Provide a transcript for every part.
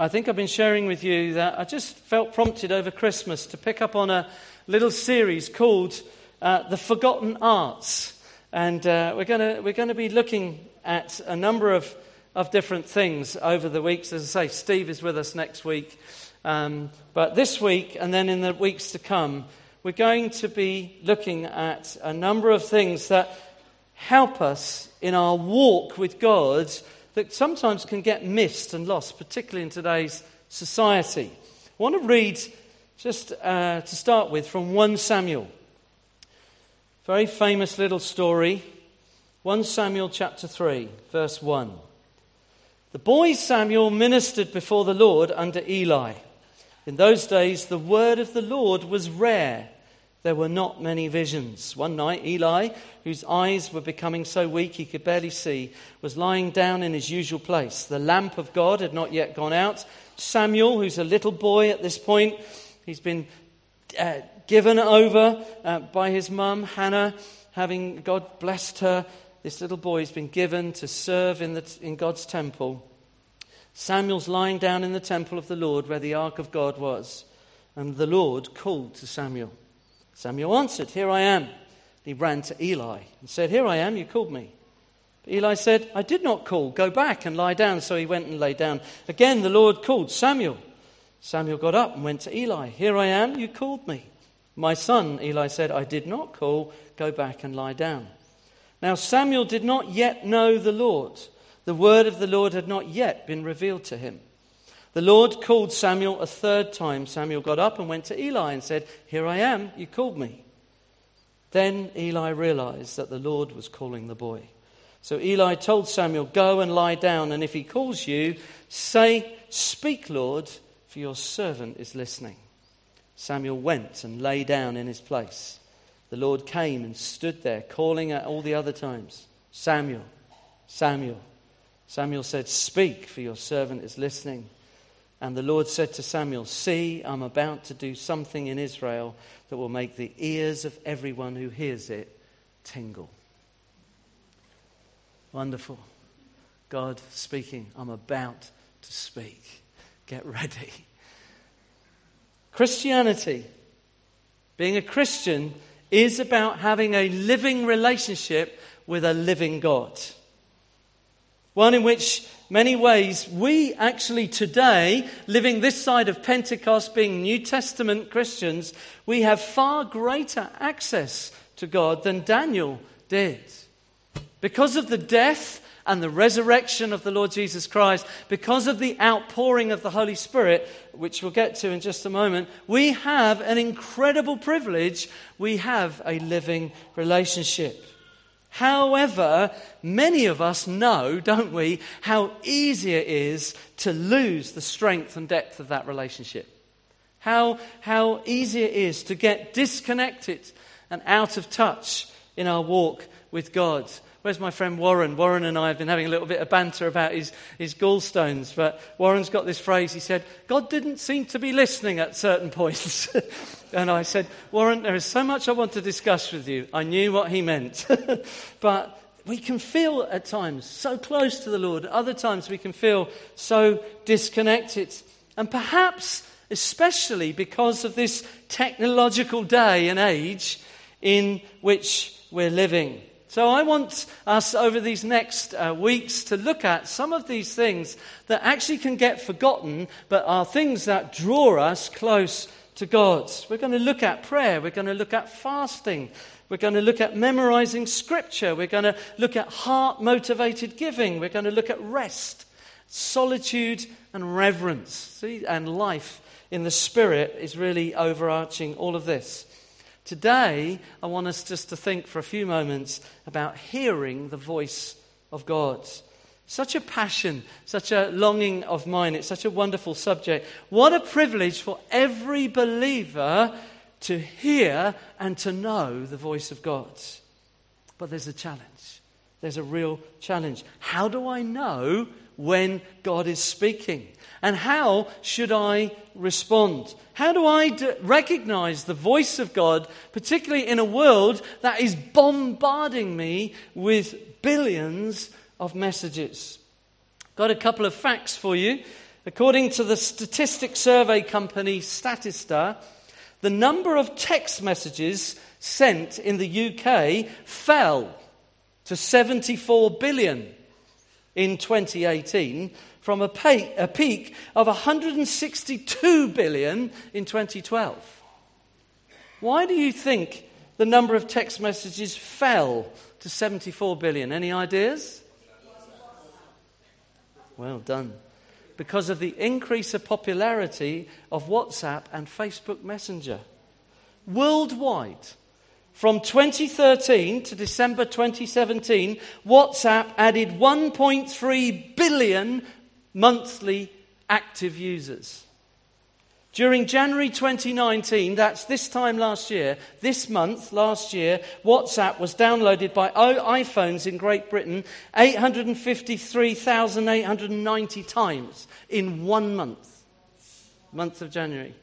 I think I've been sharing with you that I just felt prompted over Christmas to pick up on a little series called uh, The Forgotten Arts. And uh, we're going we're to be looking at a number of, of different things over the weeks. As I say, Steve is with us next week. Um, but this week and then in the weeks to come, we're going to be looking at a number of things that help us in our walk with God that sometimes can get missed and lost, particularly in today's society. I want to read, just uh, to start with, from 1 Samuel. Very famous little story. 1 Samuel chapter 3, verse 1. The boy Samuel ministered before the Lord under Eli. In those days, the word of the Lord was rare there were not many visions. One night, Eli, whose eyes were becoming so weak he could barely see, was lying down in his usual place. The lamp of God had not yet gone out. Samuel, who's a little boy at this point, he's been uh, given over uh, by his mum, Hannah, having God blessed her. This little boy has been given to serve in, the, in God's temple. Samuel's lying down in the temple of the Lord where the ark of God was. And the Lord called to Samuel. Samuel answered, Here I am. He ran to Eli and said, Here I am, you called me. But Eli said, I did not call. Go back and lie down. So he went and lay down. Again, the Lord called, Samuel. Samuel got up and went to Eli. Here I am, you called me. My son, Eli said, I did not call. Go back and lie down. Now Samuel did not yet know the Lord. The word of the Lord had not yet been revealed to him. The Lord called Samuel a third time. Samuel got up and went to Eli and said, Here I am, you called me. Then Eli realized that the Lord was calling the boy. So Eli told Samuel, Go and lie down, and if he calls you, say, Speak, Lord, for your servant is listening. Samuel went and lay down in his place. The Lord came and stood there, calling at all the other times, Samuel, Samuel. Samuel said, Speak, for your servant is listening. And the Lord said to Samuel, See, I'm about to do something in Israel that will make the ears of everyone who hears it tingle. Wonderful. God speaking. I'm about to speak. Get ready. Christianity, being a Christian, is about having a living relationship with a living God. One in which many ways, we actually today, living this side of Pentecost, being New Testament Christians, we have far greater access to God than Daniel did. Because of the death and the resurrection of the Lord Jesus Christ, because of the outpouring of the Holy Spirit, which we'll get to in just a moment, we have an incredible privilege. We have a living relationship. However, many of us know, don't we, how easy it is to lose the strength and depth of that relationship. How, how easy it is to get disconnected and out of touch in our walk with God. Where's my friend Warren? Warren and I have been having a little bit of banter about his, his gallstones, but Warren's got this phrase. He said, God didn't seem to be listening at certain points. and I said, Warren, there is so much I want to discuss with you. I knew what he meant. but we can feel at times so close to the Lord, other times we can feel so disconnected. And perhaps, especially because of this technological day and age in which we're living. So I want us over these next uh, weeks to look at some of these things that actually can get forgotten, but are things that draw us close to God. We're going to look at prayer. We're going to look at fasting. We're going to look at memorizing scripture. We're going to look at heart motivated giving. We're going to look at rest, solitude, and reverence. See, and life in the spirit is really overarching all of this. Today, I want us just to think for a few moments about hearing the voice of God. Such a passion, such a longing of mine. It's such a wonderful subject. What a privilege for every believer to hear and to know the voice of God. But there's a challenge. There's a real challenge. How do I know when God is speaking? And how should I respond? How do I d- recognize the voice of God, particularly in a world that is bombarding me with billions of messages? Got a couple of facts for you. According to the statistics survey company Statista, the number of text messages sent in the UK fell to 74 billion in 2018 from a, pay, a peak of 162 billion in 2012. Why do you think the number of text messages fell to 74 billion? Any ideas? Well done. Because of the increase of popularity of WhatsApp and Facebook Messenger. Worldwide, from 2013 to December 2017, WhatsApp added 1.3 billion monthly active users. During January 2019, that's this time last year, this month last year, WhatsApp was downloaded by iPhones in Great Britain 853,890 times in one month, month of January.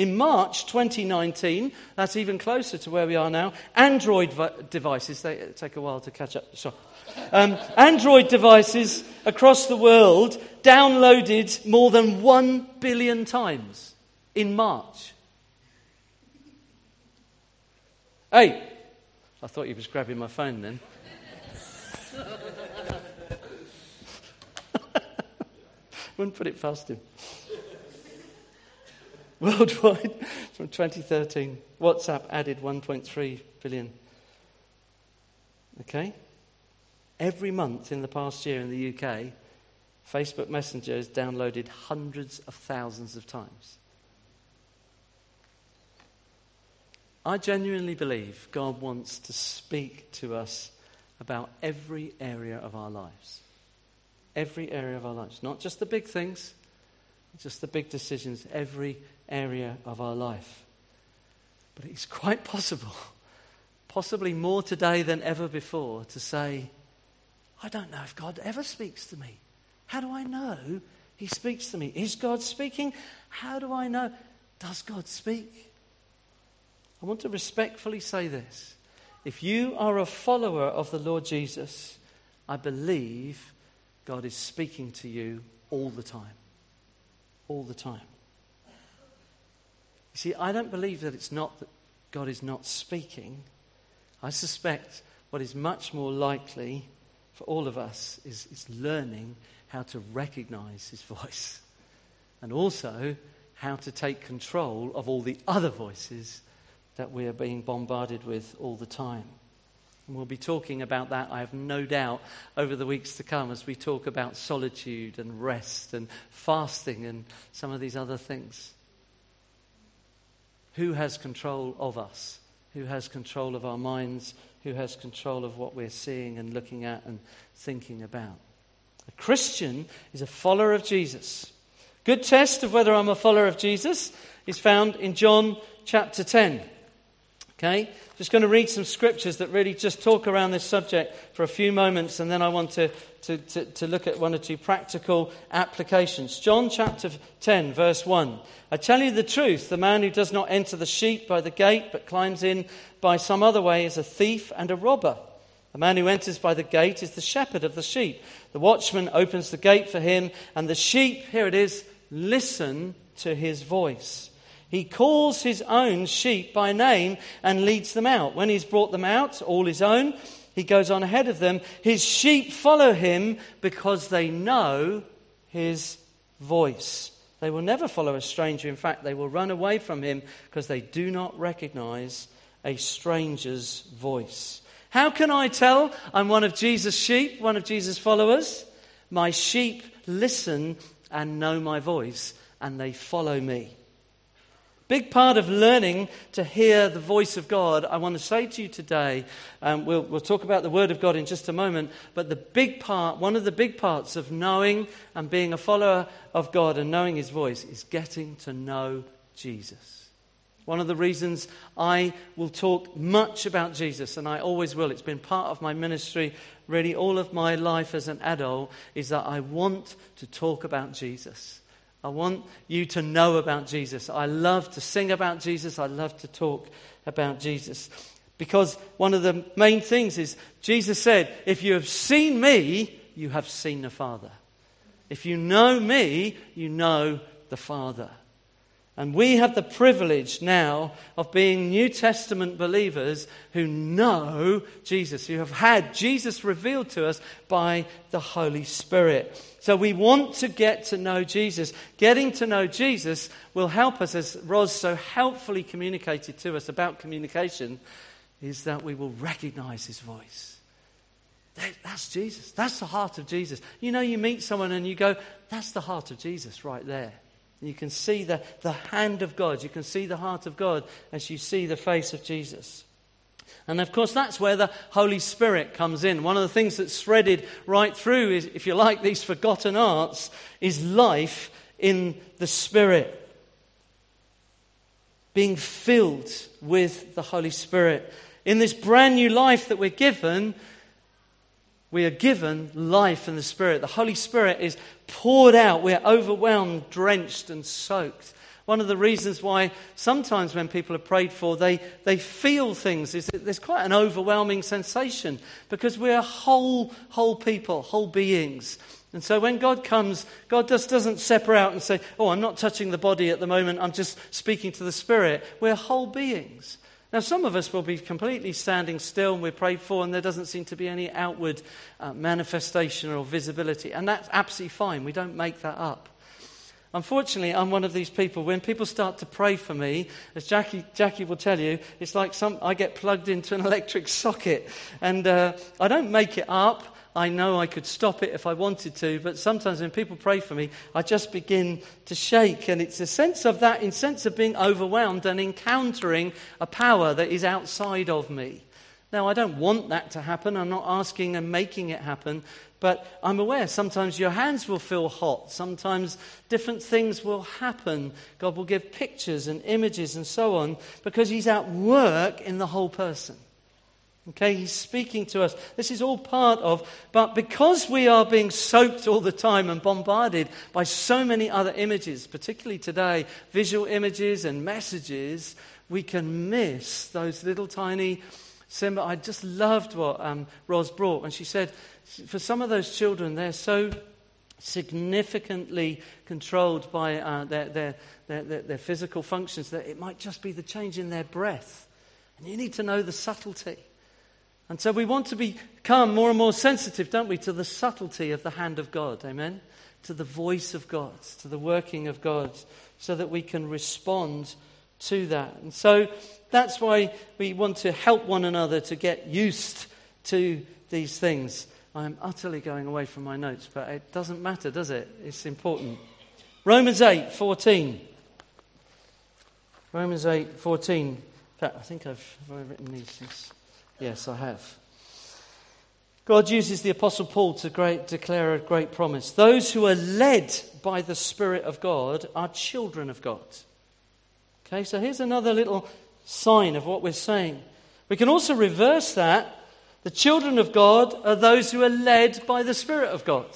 In March 2019, that's even closer to where we are now, Android devices, they take a while to catch up. Sorry. Um, Android devices across the world downloaded more than 1 billion times in March. Hey, I thought he was grabbing my phone then. Wouldn't put it past him. Worldwide, from 2013, WhatsApp added 1.3 billion. Okay? Every month in the past year in the UK, Facebook Messenger is downloaded hundreds of thousands of times. I genuinely believe God wants to speak to us about every area of our lives. Every area of our lives. Not just the big things, just the big decisions, every area of our life. But it's quite possible, possibly more today than ever before, to say, I don't know if God ever speaks to me. How do I know He speaks to me? Is God speaking? How do I know? Does God speak? I want to respectfully say this. If you are a follower of the Lord Jesus, I believe God is speaking to you all the time. All the time. You see, I don't believe that it's not that God is not speaking. I suspect what is much more likely for all of us is, is learning how to recognize his voice and also how to take control of all the other voices that we are being bombarded with all the time. And we'll be talking about that, I have no doubt, over the weeks to come as we talk about solitude and rest and fasting and some of these other things. Who has control of us? Who has control of our minds? Who has control of what we're seeing and looking at and thinking about? A Christian is a follower of Jesus. Good test of whether I'm a follower of Jesus is found in John chapter 10. Okay? Just going to read some scriptures that really just talk around this subject for a few moments, and then I want to, to, to, to, look at one or two practical applications. John chapter 10, verse 1. I tell you the truth the man who does not enter the sheep by the gate, but climbs in by some other way, is a thief and a robber. The man who enters by the gate is the shepherd of the sheep. The watchman opens the gate for him, and the sheep, here it is, listen to his voice. He calls his own sheep by name and leads them out. When he's brought them out, all his own, he goes on ahead of them. His sheep follow him because they know his voice. They will never follow a stranger. In fact, they will run away from him because they do not recognize a stranger's voice. How can I tell I'm one of Jesus' sheep, one of Jesus' followers? My sheep listen and know my voice, and they follow me. Big part of learning to hear the voice of God, I want to say to you today, um, we'll, we'll talk about the Word of God in just a moment, but the big part, one of the big parts of knowing and being a follower of God and knowing His voice is getting to know Jesus. One of the reasons I will talk much about Jesus, and I always will, it's been part of my ministry really all of my life as an adult, is that I want to talk about Jesus. I want you to know about Jesus. I love to sing about Jesus. I love to talk about Jesus. Because one of the main things is Jesus said, If you have seen me, you have seen the Father. If you know me, you know the Father. And we have the privilege now of being New Testament believers who know Jesus, who have had Jesus revealed to us by the Holy Spirit. So we want to get to know Jesus. Getting to know Jesus will help us, as Ros so helpfully communicated to us about communication, is that we will recognize his voice. That's Jesus. That's the heart of Jesus. You know, you meet someone and you go, that's the heart of Jesus right there. You can see the, the hand of God. You can see the heart of God as you see the face of Jesus. And of course, that's where the Holy Spirit comes in. One of the things that's threaded right through, is, if you like, these forgotten arts, is life in the Spirit. Being filled with the Holy Spirit. In this brand new life that we're given, we are given life in the Spirit. The Holy Spirit is poured out. We're overwhelmed, drenched, and soaked. One of the reasons why sometimes when people are prayed for, they, they feel things is that there's quite an overwhelming sensation because we're whole, whole people, whole beings. And so when God comes, God just doesn't separate out and say, Oh, I'm not touching the body at the moment, I'm just speaking to the Spirit. We're whole beings. Now, some of us will be completely standing still and we're prayed for, and there doesn't seem to be any outward uh, manifestation or visibility. And that's absolutely fine. We don't make that up. Unfortunately, I'm one of these people. When people start to pray for me, as Jackie, Jackie will tell you, it's like some, I get plugged into an electric socket. And uh, I don't make it up. I know I could stop it if I wanted to, but sometimes when people pray for me, I just begin to shake. And it's a sense of that, in sense of being overwhelmed and encountering a power that is outside of me. Now, I don't want that to happen. I'm not asking and making it happen, but I'm aware sometimes your hands will feel hot. Sometimes different things will happen. God will give pictures and images and so on because He's at work in the whole person. Okay, he's speaking to us. This is all part of, but because we are being soaked all the time and bombarded by so many other images, particularly today, visual images and messages, we can miss those little tiny symbol. I just loved what um, Ros brought, and she said, for some of those children, they're so significantly controlled by uh, their, their, their, their physical functions that it might just be the change in their breath. And you need to know the subtlety. And so we want to become more and more sensitive, don't we, to the subtlety of the hand of God. Amen? To the voice of God, to the working of God, so that we can respond to that. And so that's why we want to help one another to get used to these things. I'm utterly going away from my notes, but it doesn't matter, does it? It's important. Romans 8 14. Romans 8 14. In fact, I think I've, I written these. Yes, I have. God uses the Apostle Paul to great, declare a great promise. Those who are led by the Spirit of God are children of God. Okay, so here's another little sign of what we're saying. We can also reverse that. The children of God are those who are led by the Spirit of God.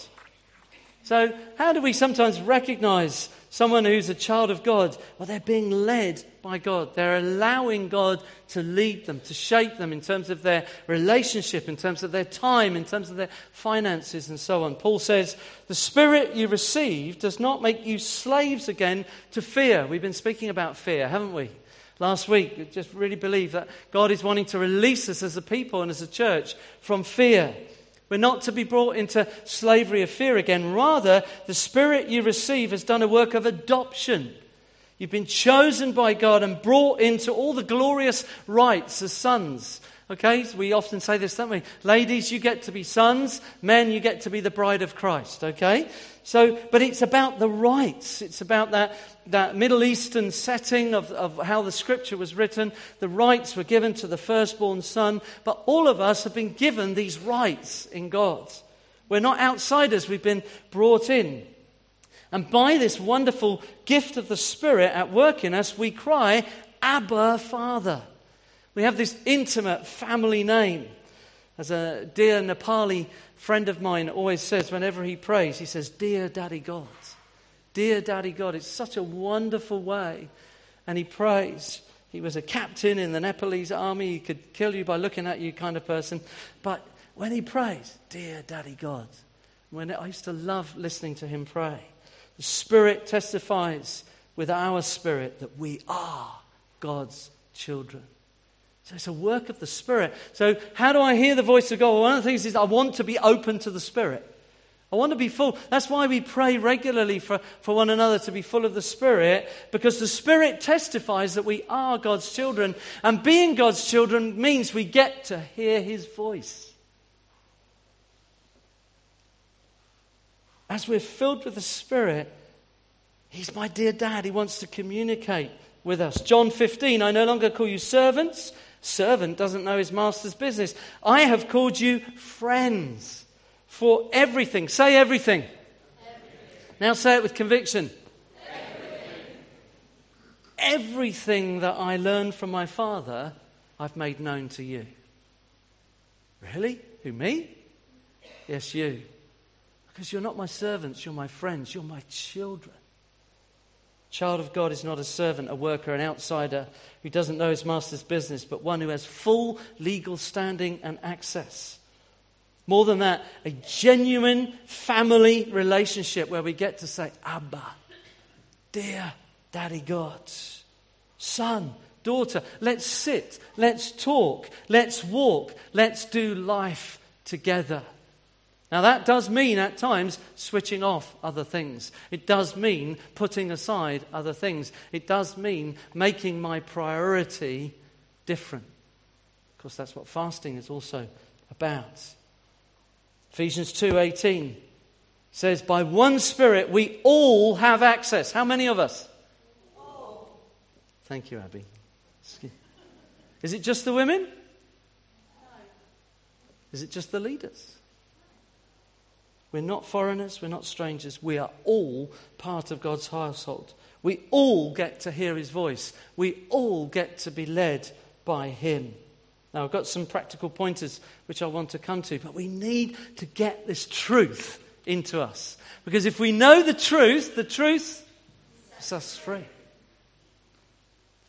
So, how do we sometimes recognize someone who's a child of God? Well, they're being led by God. They're allowing God to lead them, to shape them in terms of their relationship, in terms of their time, in terms of their finances, and so on. Paul says, The spirit you receive does not make you slaves again to fear. We've been speaking about fear, haven't we? Last week, we just really believe that God is wanting to release us as a people and as a church from fear. We're not to be brought into slavery of fear again. Rather, the Spirit you receive has done a work of adoption You've been chosen by God and brought into all the glorious rights as sons. Okay, so we often say this, don't we? Ladies, you get to be sons. Men, you get to be the bride of Christ. Okay? So, but it's about the rights. It's about that, that Middle Eastern setting of, of how the scripture was written. The rights were given to the firstborn son. But all of us have been given these rights in God. We're not outsiders, we've been brought in. And by this wonderful gift of the Spirit at work in us, we cry, Abba, Father. We have this intimate family name. As a dear Nepali friend of mine always says whenever he prays, he says, Dear Daddy God. Dear Daddy God. It's such a wonderful way. And he prays. He was a captain in the Nepalese army. He could kill you by looking at you, kind of person. But when he prays, Dear Daddy God, When I used to love listening to him pray. The Spirit testifies with our spirit that we are God's children. So it's a work of the Spirit. So, how do I hear the voice of God? Well, one of the things is I want to be open to the Spirit. I want to be full. That's why we pray regularly for, for one another to be full of the Spirit, because the Spirit testifies that we are God's children. And being God's children means we get to hear His voice. As we're filled with the Spirit, He's my dear dad. He wants to communicate with us. John 15, I no longer call you servants. Servant doesn't know his master's business. I have called you friends for everything. Say everything. everything. Now say it with conviction. Everything. everything that I learned from my father, I've made known to you. Really? Who, me? Yes, you. Because you're not my servants, you're my friends, you're my children. Child of God is not a servant, a worker, an outsider who doesn't know his master's business, but one who has full legal standing and access. More than that, a genuine family relationship where we get to say, Abba, dear Daddy God, son, daughter, let's sit, let's talk, let's walk, let's do life together. Now, that does mean at times switching off other things. It does mean putting aside other things. It does mean making my priority different. Of course, that's what fasting is also about. Ephesians 2:18 says by one spirit we all have access. How many of us? All. Thank you, Abby. Is it just the women? No. Is it just the leaders? We're not foreigners, we're not strangers. We are all part of God's household. We all get to hear his voice. We all get to be led by him. Now, I've got some practical pointers which I want to come to, but we need to get this truth into us. Because if we know the truth, the truth sets us free.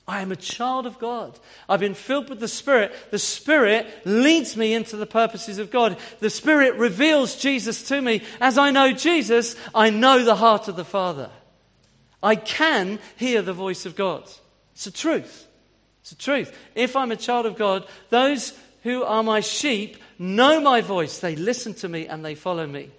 I am a child of God. I've been filled with the Spirit. The Spirit leads me into the purposes of God. The Spirit reveals Jesus to me. As I know Jesus, I know the heart of the Father. I can hear the voice of God. It's the truth. It's the truth. If I'm a child of God, those who are my sheep know my voice. They listen to me and they follow me.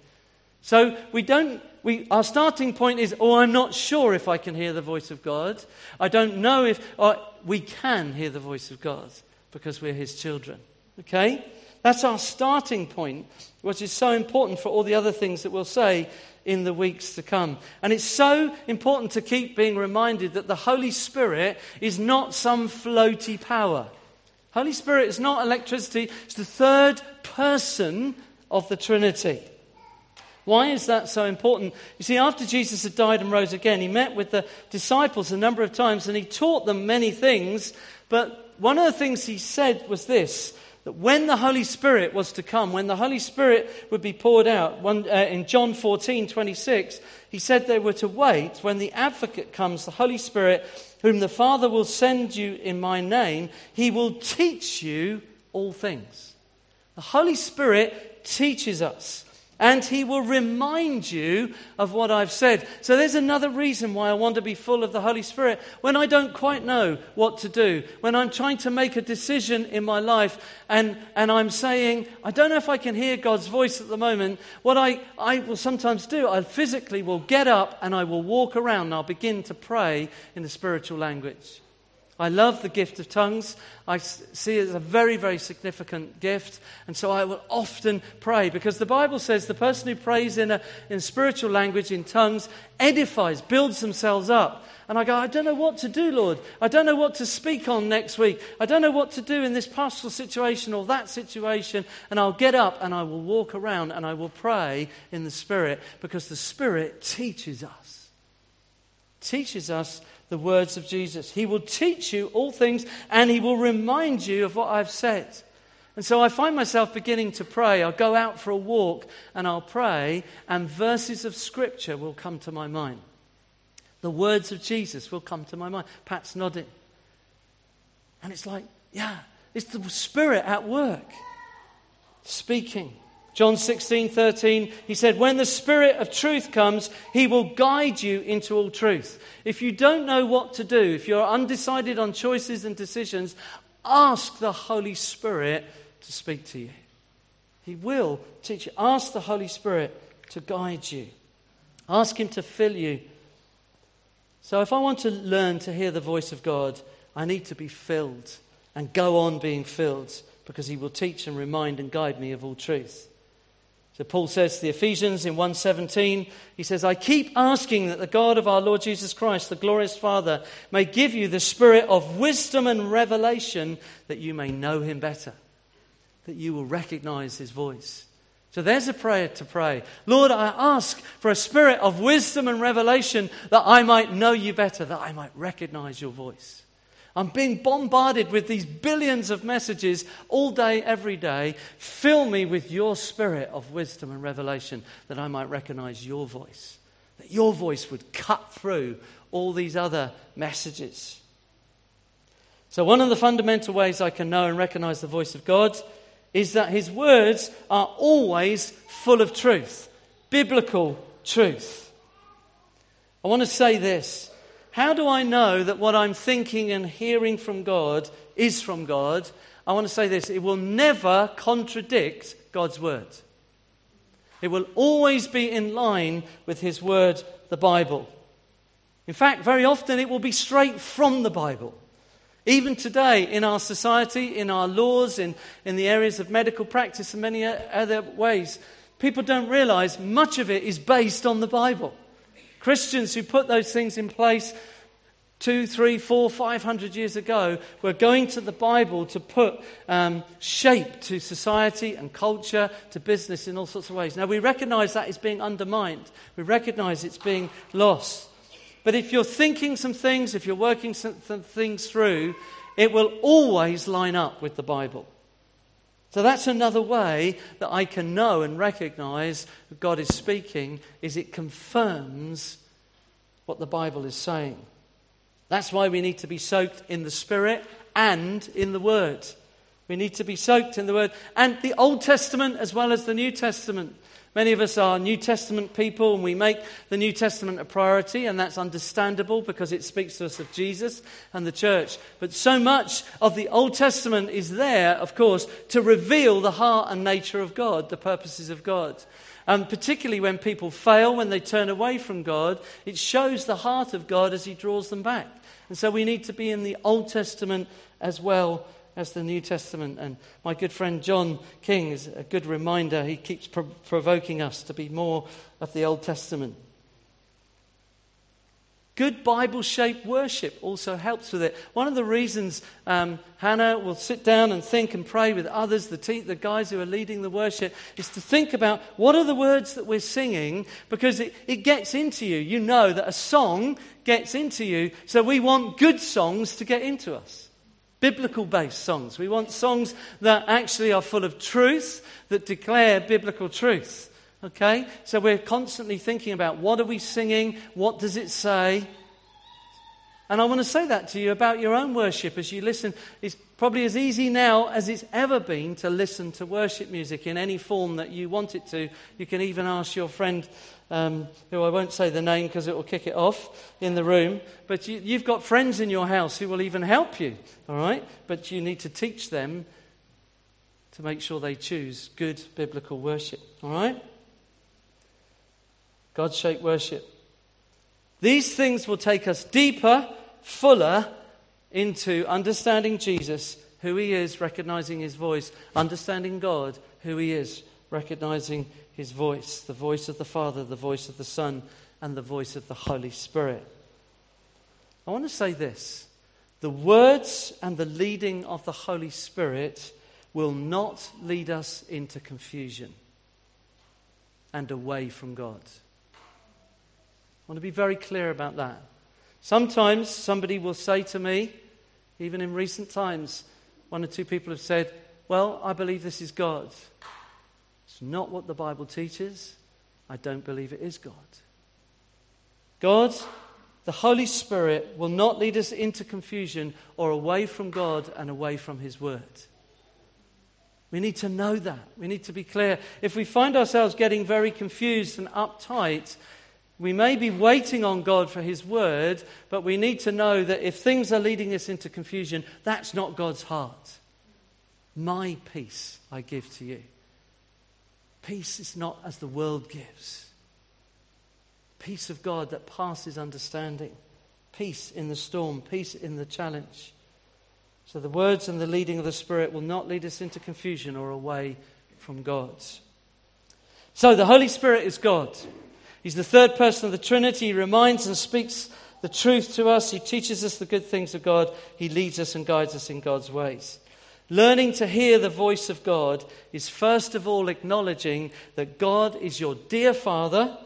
So we don't, we, our starting point is, oh, I'm not sure if I can hear the voice of God. I don't know if, uh, we can hear the voice of God because we're his children. Okay? That's our starting point, which is so important for all the other things that we'll say in the weeks to come. And it's so important to keep being reminded that the Holy Spirit is not some floaty power. Holy Spirit is not electricity, it's the third person of the Trinity. Why is that so important? You see, after Jesus had died and rose again, he met with the disciples a number of times and he taught them many things. But one of the things he said was this that when the Holy Spirit was to come, when the Holy Spirit would be poured out, one, uh, in John 14, 26, he said they were to wait when the advocate comes, the Holy Spirit, whom the Father will send you in my name, he will teach you all things. The Holy Spirit teaches us and he will remind you of what I've said. So there's another reason why I want to be full of the Holy Spirit. When I don't quite know what to do, when I'm trying to make a decision in my life and, and I'm saying, I don't know if I can hear God's voice at the moment, what I, I will sometimes do, I physically will get up and I will walk around and I'll begin to pray in the spiritual language. I love the gift of tongues. I see it as a very, very significant gift. And so I will often pray because the Bible says the person who prays in, a, in spiritual language, in tongues, edifies, builds themselves up. And I go, I don't know what to do, Lord. I don't know what to speak on next week. I don't know what to do in this pastoral situation or that situation. And I'll get up and I will walk around and I will pray in the Spirit because the Spirit teaches us. Teaches us the words of Jesus. He will teach you all things and he will remind you of what I've said. And so I find myself beginning to pray. I'll go out for a walk and I'll pray, and verses of scripture will come to my mind. The words of Jesus will come to my mind. Pat's nodding. And it's like, yeah, it's the Spirit at work, speaking. John 16, 13, he said, When the Spirit of truth comes, he will guide you into all truth. If you don't know what to do, if you're undecided on choices and decisions, ask the Holy Spirit to speak to you. He will teach you. Ask the Holy Spirit to guide you, ask Him to fill you. So, if I want to learn to hear the voice of God, I need to be filled and go on being filled because He will teach and remind and guide me of all truth. So Paul says to the Ephesians in 1:17, he says, "I keep asking that the God of our Lord Jesus Christ, the glorious Father, may give you the spirit of wisdom and revelation that you may know him better, that you will recognize his voice." So there's a prayer to pray. Lord, I ask for a spirit of wisdom and revelation that I might know you better, that I might recognize your voice. I'm being bombarded with these billions of messages all day, every day. Fill me with your spirit of wisdom and revelation that I might recognize your voice, that your voice would cut through all these other messages. So, one of the fundamental ways I can know and recognize the voice of God is that his words are always full of truth, biblical truth. I want to say this how do I know that what I'm thinking and hearing from God is from God? I want to say this it will never contradict God's word. It will always be in line with His word, the Bible. In fact, very often it will be straight from the Bible. Even today, in our society, in our laws, in, in the areas of medical practice, and many other ways, people don't realize much of it is based on the Bible. Christians who put those things in place two, three, four, five hundred years ago were going to the Bible to put um, shape to society and culture, to business in all sorts of ways. Now, we recognize that is being undermined, we recognize it's being lost. But if you're thinking some things, if you're working some, some things through, it will always line up with the Bible. So that's another way that I can know and recognize that God is speaking is it confirms what the Bible is saying. That's why we need to be soaked in the Spirit and in the Word. We need to be soaked in the Word and the Old Testament as well as the New Testament. Many of us are New Testament people and we make the New Testament a priority, and that's understandable because it speaks to us of Jesus and the church. But so much of the Old Testament is there, of course, to reveal the heart and nature of God, the purposes of God. And particularly when people fail, when they turn away from God, it shows the heart of God as He draws them back. And so we need to be in the Old Testament as well as the New Testament. And my good friend John King is a good reminder. He keeps pro- provoking us to be more of the Old Testament. Good Bible shaped worship also helps with it. One of the reasons um, Hannah will sit down and think and pray with others, the, te- the guys who are leading the worship, is to think about what are the words that we're singing because it, it gets into you. You know that a song gets into you, so we want good songs to get into us. Biblical based songs. We want songs that actually are full of truth, that declare biblical truth. Okay? So we're constantly thinking about what are we singing? What does it say? And I want to say that to you about your own worship as you listen. It's probably as easy now as it's ever been to listen to worship music in any form that you want it to. You can even ask your friend, um, who I won't say the name because it will kick it off in the room, but you, you've got friends in your house who will even help you, all right? But you need to teach them to make sure they choose good biblical worship, all right? God shaped worship. These things will take us deeper, fuller into understanding Jesus, who he is, recognizing his voice, understanding God, who he is, recognizing his voice, the voice of the Father, the voice of the Son, and the voice of the Holy Spirit. I want to say this the words and the leading of the Holy Spirit will not lead us into confusion and away from God. I want to be very clear about that. Sometimes somebody will say to me, even in recent times, one or two people have said, Well, I believe this is God. Not what the Bible teaches. I don't believe it is God. God, the Holy Spirit, will not lead us into confusion or away from God and away from His Word. We need to know that. We need to be clear. If we find ourselves getting very confused and uptight, we may be waiting on God for His word, but we need to know that if things are leading us into confusion, that's not God's heart. My peace I give to you. Peace is not as the world gives. Peace of God that passes understanding. Peace in the storm, peace in the challenge. So the words and the leading of the Spirit will not lead us into confusion or away from God. So the Holy Spirit is God. He's the third person of the Trinity. He reminds and speaks the truth to us. He teaches us the good things of God. He leads us and guides us in God's ways. Learning to hear the voice of God is first of all acknowledging that God is your dear Father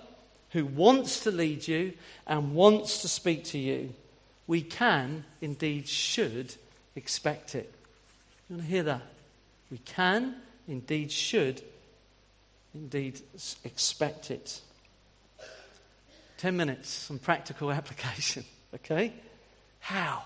who wants to lead you and wants to speak to you. We can, indeed should, expect it. You want to hear that? We can, indeed should, indeed expect it. 10 minutes, some practical application. Okay? How?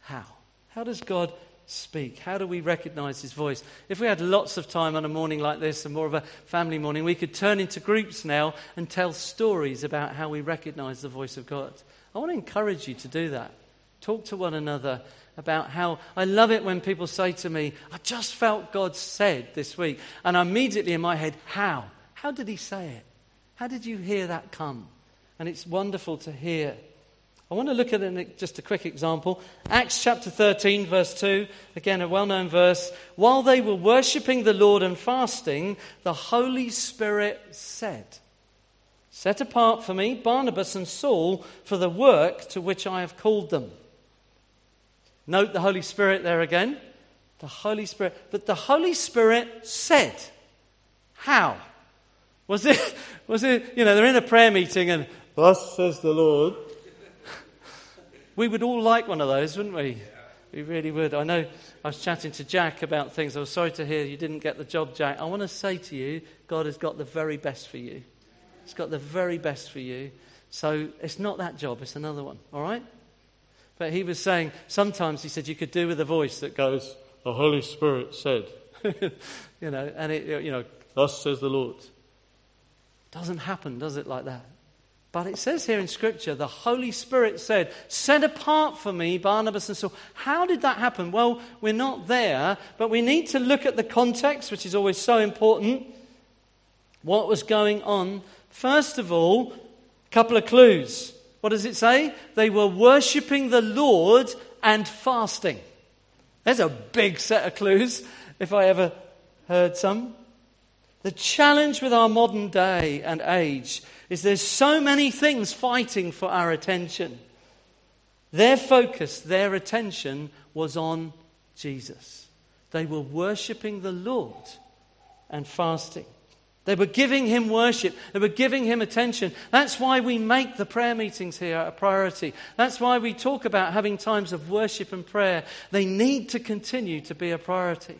How? How does God speak? How do we recognize his voice? If we had lots of time on a morning like this and more of a family morning, we could turn into groups now and tell stories about how we recognize the voice of God. I want to encourage you to do that. Talk to one another about how I love it when people say to me, I just felt God said this week. And immediately in my head, how? How did he say it? How did you hear that come? And it's wonderful to hear. I want to look at an, just a quick example. Acts chapter 13, verse 2, again a well known verse. While they were worshipping the Lord and fasting, the Holy Spirit said, Set apart for me Barnabas and Saul for the work to which I have called them. Note the Holy Spirit there again. The Holy Spirit. But the Holy Spirit said, How? Was it, was it, you know, they're in a prayer meeting and, Thus says the Lord. We would all like one of those, wouldn't we? We really would. I know I was chatting to Jack about things. I was sorry to hear you didn't get the job, Jack. I want to say to you, God has got the very best for you. He's got the very best for you. So it's not that job, it's another one, all right? But he was saying, sometimes he said you could do with a voice that goes, The Holy Spirit said. you know, and it, you know, thus says the Lord. Doesn't happen, does it, like that? But it says here in Scripture, the Holy Spirit said, Set apart for me Barnabas and Saul. How did that happen? Well, we're not there, but we need to look at the context, which is always so important. What was going on? First of all, a couple of clues. What does it say? They were worshipping the Lord and fasting. There's a big set of clues, if I ever heard some. The challenge with our modern day and age is there's so many things fighting for our attention. Their focus, their attention was on Jesus. They were worshipping the Lord and fasting. They were giving him worship. They were giving him attention. That's why we make the prayer meetings here a priority. That's why we talk about having times of worship and prayer. They need to continue to be a priority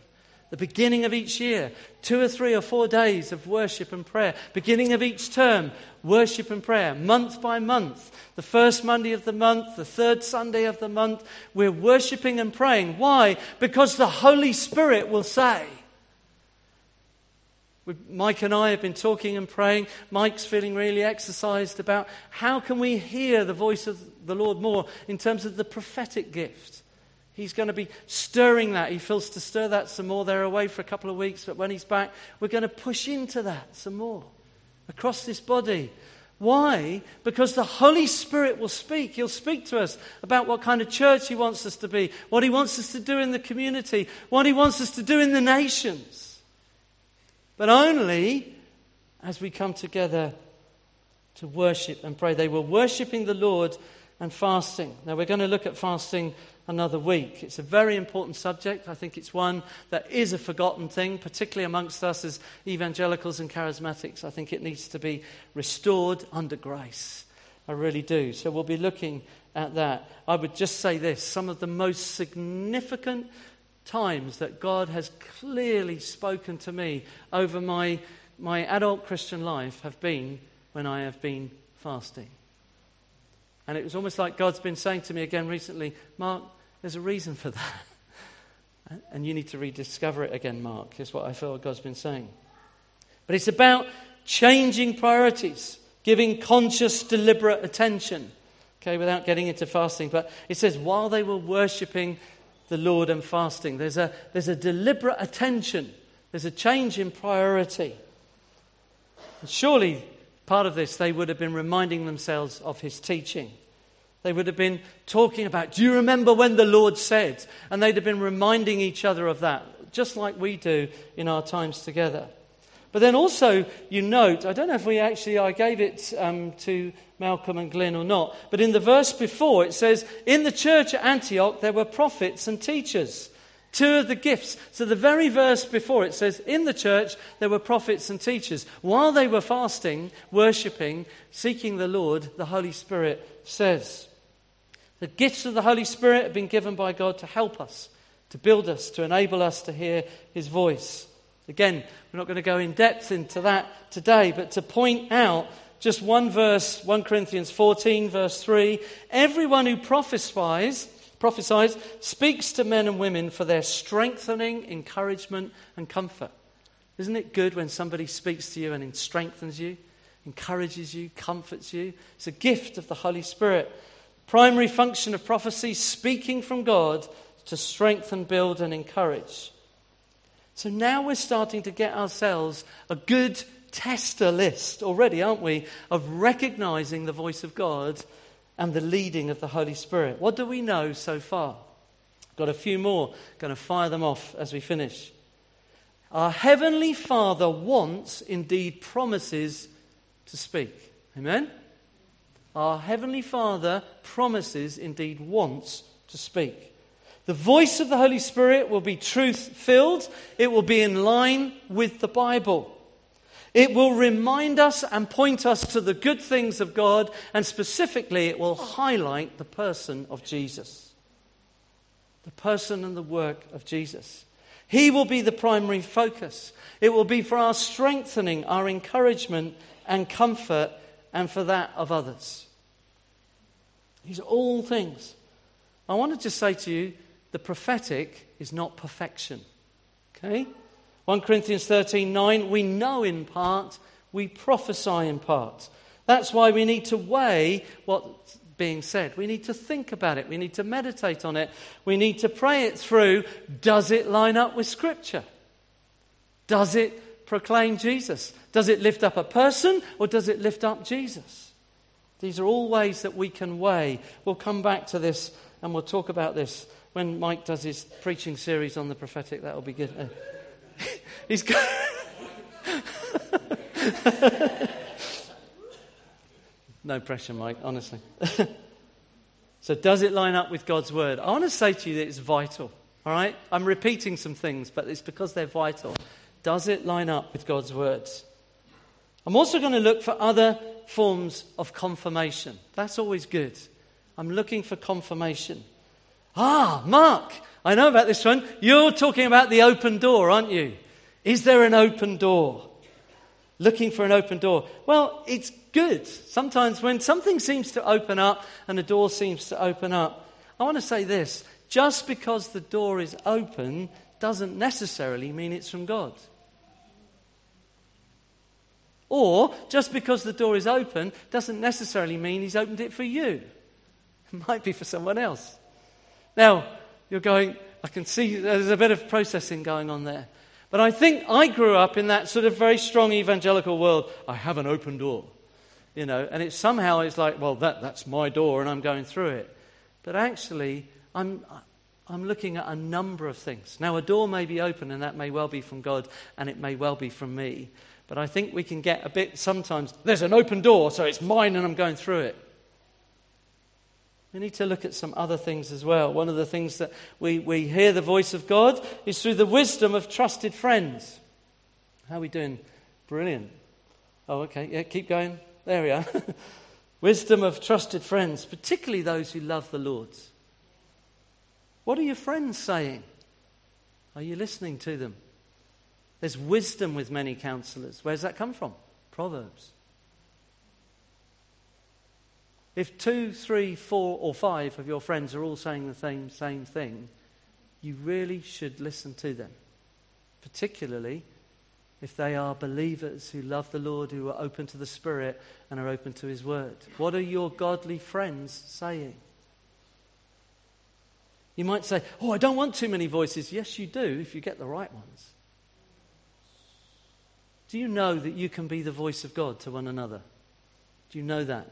the beginning of each year, two or three or four days of worship and prayer. Beginning of each term, worship and prayer. Month by month, the first Monday of the month, the third Sunday of the month, we're worshiping and praying. Why? Because the Holy Spirit will say. Mike and I have been talking and praying. Mike's feeling really exercised about how can we hear the voice of the Lord more in terms of the prophetic gift. He's going to be stirring that. He feels to stir that some more. They're away for a couple of weeks, but when he's back, we're going to push into that some more across this body. Why? Because the Holy Spirit will speak. He'll speak to us about what kind of church He wants us to be, what He wants us to do in the community, what He wants us to do in the nations. But only as we come together to worship and pray. They were worshiping the Lord and fasting. Now, we're going to look at fasting another week. It's a very important subject. I think it's one that is a forgotten thing, particularly amongst us as evangelicals and charismatics. I think it needs to be restored under grace. I really do. So we'll be looking at that. I would just say this some of the most significant times that God has clearly spoken to me over my, my adult Christian life have been when I have been fasting. And it was almost like God's been saying to me again recently, Mark, there's a reason for that. And you need to rediscover it again, Mark, is what I feel God's been saying. But it's about changing priorities, giving conscious, deliberate attention. Okay, without getting into fasting. But it says, while they were worshipping the Lord and fasting, there's a, there's a deliberate attention, there's a change in priority. And surely, part of this, they would have been reminding themselves of his teaching. They would have been talking about, do you remember when the Lord said? And they'd have been reminding each other of that, just like we do in our times together. But then also, you note, I don't know if we actually, I gave it um, to Malcolm and Glenn or not, but in the verse before it says, In the church at Antioch there were prophets and teachers. Two of the gifts. So the very verse before it says, In the church there were prophets and teachers. While they were fasting, worshipping, seeking the Lord, the Holy Spirit says, the gifts of the Holy Spirit have been given by God to help us, to build us, to enable us to hear His voice. Again, we're not going to go in depth into that today, but to point out just one verse, 1 Corinthians 14, verse 3 everyone who prophesies, prophesies speaks to men and women for their strengthening, encouragement, and comfort. Isn't it good when somebody speaks to you and strengthens you, encourages you, comforts you? It's a gift of the Holy Spirit. Primary function of prophecy speaking from God to strengthen, build, and encourage. So now we're starting to get ourselves a good tester list already, aren't we, of recognizing the voice of God and the leading of the Holy Spirit. What do we know so far? Got a few more. Going to fire them off as we finish. Our Heavenly Father wants, indeed promises, to speak. Amen? Our Heavenly Father promises, indeed wants to speak. The voice of the Holy Spirit will be truth filled, it will be in line with the Bible. It will remind us and point us to the good things of God, and specifically, it will highlight the person of Jesus. The person and the work of Jesus. He will be the primary focus. It will be for our strengthening, our encouragement, and comfort and for that of others. These are all things. I want to say to you the prophetic is not perfection. Okay? 1 Corinthians 13 9, we know in part, we prophesy in part. That's why we need to weigh what's being said. We need to think about it. We need to meditate on it. We need to pray it through. Does it line up with Scripture? Does it proclaim Jesus? Does it lift up a person or does it lift up Jesus? These are all ways that we can weigh. We'll come back to this and we'll talk about this when Mike does his preaching series on the prophetic. That'll be good. He's got. no pressure, Mike, honestly. so, does it line up with God's word? I want to say to you that it's vital. All right? I'm repeating some things, but it's because they're vital. Does it line up with God's words? I'm also going to look for other forms of confirmation. That's always good. I'm looking for confirmation. Ah, Mark, I know about this one. You're talking about the open door, aren't you? Is there an open door? Looking for an open door. Well, it's good. Sometimes when something seems to open up and a door seems to open up, I want to say this just because the door is open doesn't necessarily mean it's from God. Or just because the door is open doesn't necessarily mean he's opened it for you. It might be for someone else. Now, you're going, I can see there's a bit of processing going on there. But I think I grew up in that sort of very strong evangelical world. I have an open door, you know, and it somehow it's like, well, that, that's my door and I'm going through it. But actually, I'm, I'm looking at a number of things. Now, a door may be open and that may well be from God and it may well be from me. But I think we can get a bit sometimes, there's an open door, so it's mine and I'm going through it. We need to look at some other things as well. One of the things that we, we hear the voice of God is through the wisdom of trusted friends. How are we doing? Brilliant. Oh, okay. Yeah, keep going. There we are. wisdom of trusted friends, particularly those who love the Lord. What are your friends saying? Are you listening to them? There's wisdom with many counselors. Where does that come from? Proverbs. If two, three, four, or five of your friends are all saying the same, same thing, you really should listen to them, particularly if they are believers who love the Lord, who are open to the Spirit and are open to His Word. What are your godly friends saying? You might say, Oh, I don't want too many voices. Yes, you do if you get the right ones. Do you know that you can be the voice of God to one another? Do you know that?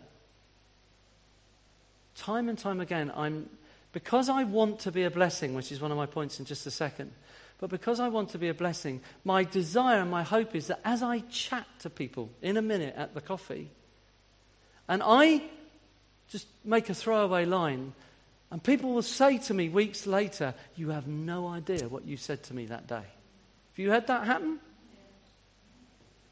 Time and time again, I'm, because I want to be a blessing, which is one of my points in just a second, but because I want to be a blessing, my desire and my hope is that as I chat to people in a minute at the coffee, and I just make a throwaway line, and people will say to me weeks later, You have no idea what you said to me that day. Have you had that happen?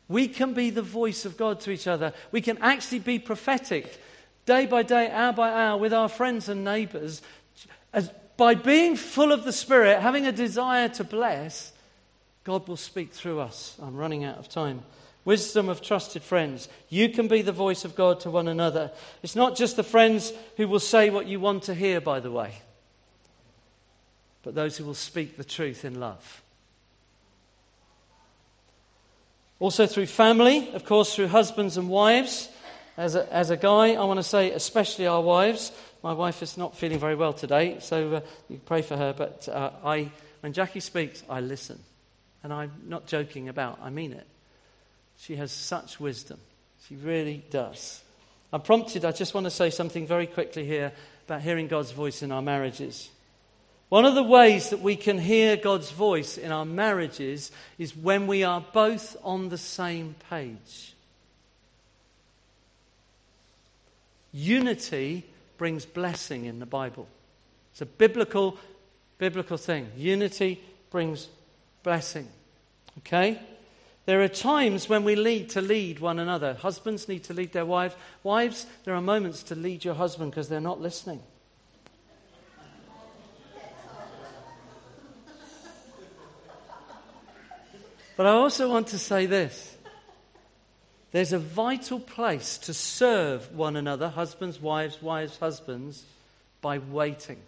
We can be the voice of God to each other. We can actually be prophetic day by day, hour by hour, with our friends and neighbors. As, by being full of the Spirit, having a desire to bless, God will speak through us. I'm running out of time. Wisdom of trusted friends. You can be the voice of God to one another. It's not just the friends who will say what you want to hear, by the way, but those who will speak the truth in love. Also, through family, of course, through husbands and wives. As a, as a guy, I want to say, especially our wives. My wife is not feeling very well today, so uh, you pray for her. But uh, I, when Jackie speaks, I listen. And I'm not joking about, I mean it. She has such wisdom. She really does. I'm prompted, I just want to say something very quickly here about hearing God's voice in our marriages. One of the ways that we can hear God's voice in our marriages is when we are both on the same page. Unity brings blessing in the Bible. It's a biblical, biblical thing. Unity brings blessing. Okay? There are times when we need to lead one another. Husbands need to lead their wives. Wives, there are moments to lead your husband because they're not listening. But I also want to say this there's a vital place to serve one another, husbands, wives, wives, husbands, by waiting.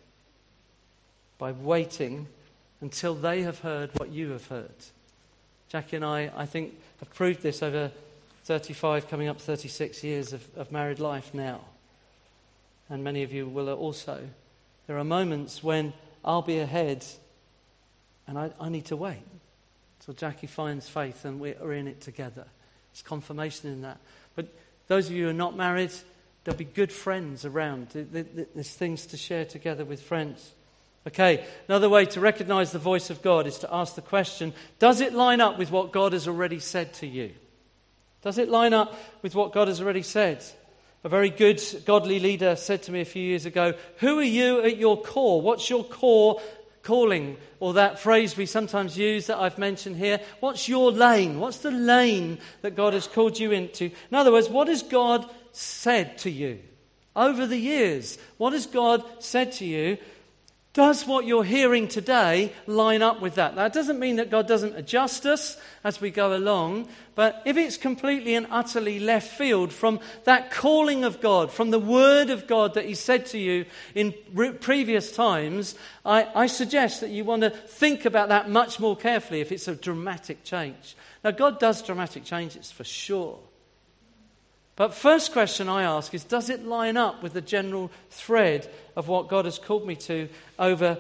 By waiting until they have heard what you have heard. Jackie and I, I think, have proved this over 35, coming up 36 years of, of married life now. And many of you will also. There are moments when I'll be ahead and I, I need to wait. So Jackie finds faith and we're in it together. Confirmation in that. But those of you who are not married, there'll be good friends around. There's things to share together with friends. Okay, another way to recognize the voice of God is to ask the question Does it line up with what God has already said to you? Does it line up with what God has already said? A very good godly leader said to me a few years ago, Who are you at your core? What's your core calling, or that phrase we sometimes use that I've mentioned here. What's your lane? What's the lane that God has called you into? In other words, what has God said to you over the years? What has God said to you does what you're hearing today line up with that? That doesn't mean that God doesn't adjust us as we go along, but if it's completely and utterly left field from that calling of God, from the word of God that He said to you in re- previous times, I, I suggest that you want to think about that much more carefully if it's a dramatic change. Now, God does dramatic changes for sure. But first question I ask is does it line up with the general thread of what God has called me to over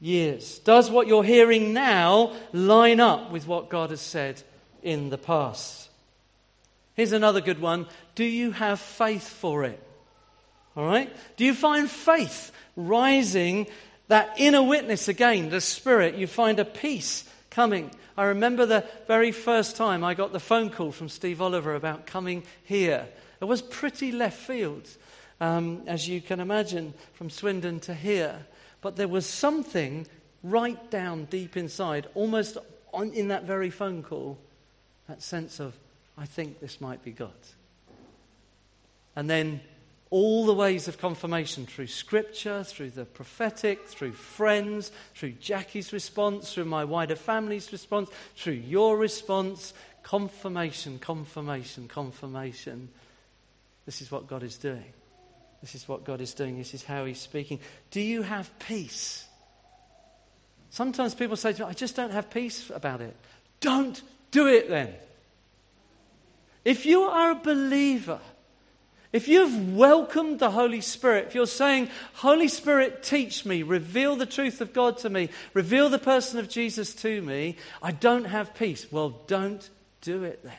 years? Does what you're hearing now line up with what God has said in the past? Here's another good one. Do you have faith for it? All right? Do you find faith rising, that inner witness again, the Spirit? You find a peace coming. I remember the very first time I got the phone call from Steve Oliver about coming here. It was pretty left field, um, as you can imagine, from Swindon to here. But there was something right down deep inside, almost on, in that very phone call, that sense of, I think this might be God. And then all the ways of confirmation through scripture, through the prophetic, through friends, through Jackie's response, through my wider family's response, through your response. Confirmation, confirmation, confirmation. This is what God is doing. This is what God is doing. This is how He's speaking. Do you have peace? Sometimes people say to me, I just don't have peace about it. Don't do it then. If you are a believer, if you've welcomed the Holy Spirit, if you're saying, Holy Spirit, teach me, reveal the truth of God to me, reveal the person of Jesus to me, I don't have peace. Well, don't do it then.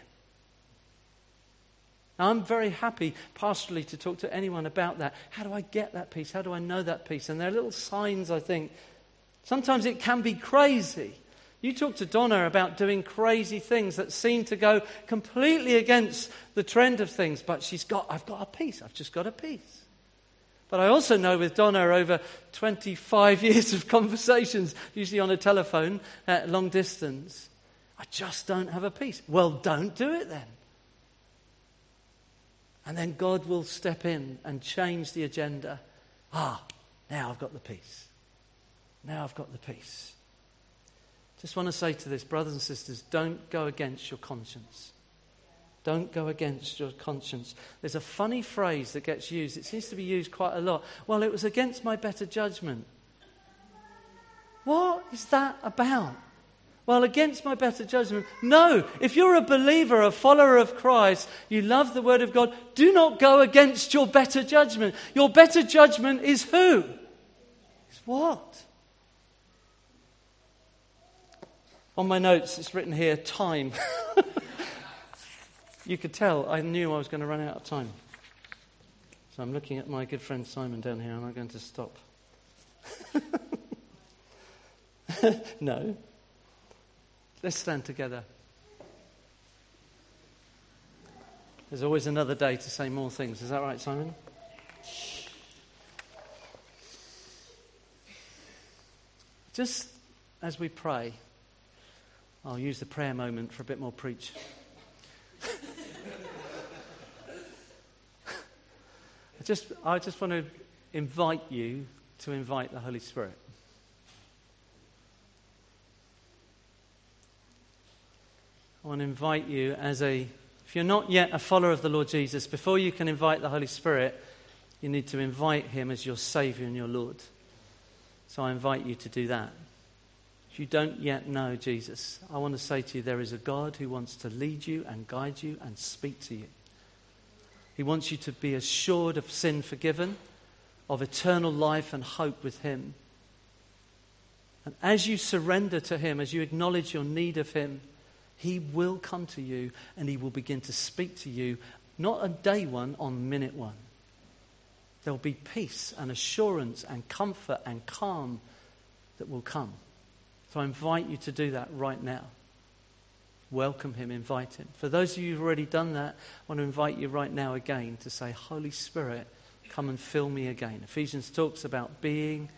Now, I'm very happy pastorally to talk to anyone about that. How do I get that peace? How do I know that peace? And there are little signs, I think. Sometimes it can be crazy. You talk to Donna about doing crazy things that seem to go completely against the trend of things, but she's got, I've got a peace. I've just got a peace. But I also know with Donna over 25 years of conversations, usually on a telephone at long distance, I just don't have a peace. Well, don't do it then. And then God will step in and change the agenda. Ah, now I've got the peace. Now I've got the peace. Just want to say to this, brothers and sisters, don't go against your conscience. Don't go against your conscience. There's a funny phrase that gets used. It seems to be used quite a lot. Well, it was against my better judgment. What is that about? Well, against my better judgment. No, if you're a believer, a follower of Christ, you love the Word of God, do not go against your better judgment. Your better judgment is who? Is what? On my notes, it's written here time. you could tell I knew I was going to run out of time. So I'm looking at my good friend Simon down here. Am I going to stop? no. Let's stand together. There's always another day to say more things. Is that right, Simon? Just as we pray, I'll use the prayer moment for a bit more preach. I just, I just want to invite you to invite the Holy Spirit. I want to invite you as a, if you're not yet a follower of the Lord Jesus, before you can invite the Holy Spirit, you need to invite Him as your Savior and your Lord. So I invite you to do that. If you don't yet know Jesus, I want to say to you there is a God who wants to lead you and guide you and speak to you. He wants you to be assured of sin forgiven, of eternal life and hope with Him. And as you surrender to Him, as you acknowledge your need of Him, He will come to you and He will begin to speak to you, not a day one, on minute one. There will be peace and assurance and comfort and calm that will come. So I invite you to do that right now. Welcome him, invite him. For those of you who've already done that, I want to invite you right now again to say, Holy Spirit, come and fill me again. Ephesians talks about being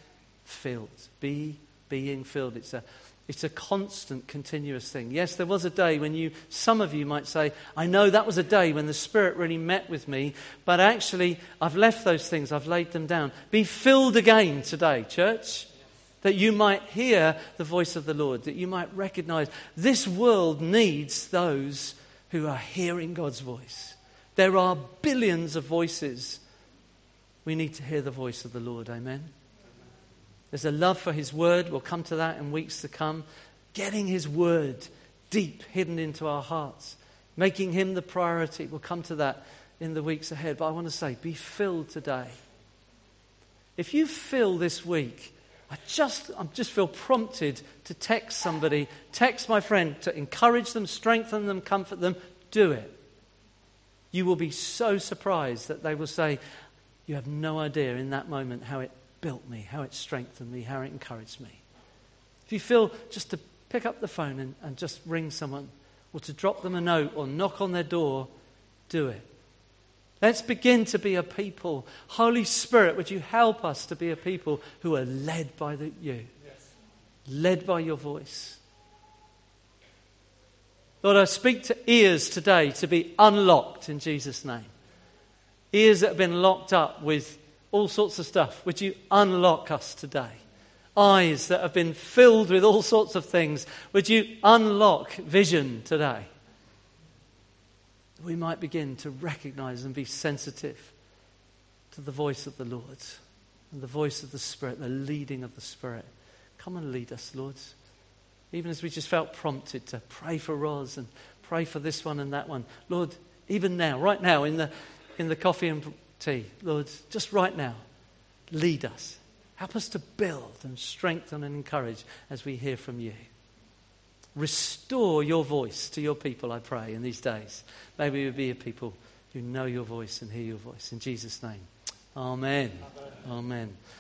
filled. Be being filled. It's a it's a constant, continuous thing. Yes, there was a day when you, some of you might say, I know that was a day when the Spirit really met with me, but actually, I've left those things, I've laid them down. Be filled again today, church that you might hear the voice of the Lord, that you might recognize this world needs those who are hearing God's voice. There are billions of voices. We need to hear the voice of the Lord. Amen. There's a love for His Word. We'll come to that in weeks to come. Getting His Word deep hidden into our hearts, making Him the priority. We'll come to that in the weeks ahead. But I want to say, be filled today. If you fill this week I just, I just feel prompted to text somebody, text my friend to encourage them, strengthen them, comfort them. Do it. You will be so surprised that they will say, You have no idea in that moment how it built me, how it strengthened me, how it encouraged me. If you feel just to pick up the phone and, and just ring someone, or to drop them a note, or knock on their door, do it. Let's begin to be a people. Holy Spirit, would you help us to be a people who are led by the, you? Yes. Led by your voice. Lord, I speak to ears today to be unlocked in Jesus' name. Ears that have been locked up with all sorts of stuff. Would you unlock us today? Eyes that have been filled with all sorts of things. Would you unlock vision today? We might begin to recognize and be sensitive to the voice of the Lord and the voice of the Spirit, the leading of the Spirit Come and lead us, Lord. Even as we just felt prompted to pray for Roz and pray for this one and that one. Lord, even now, right now, in the, in the coffee and tea, Lord, just right now, lead us. Help us to build and strengthen and encourage as we hear from you. Restore your voice to your people, I pray, in these days. Maybe we would be a people who know your voice and hear your voice. In Jesus' name. Amen. Amen. Amen.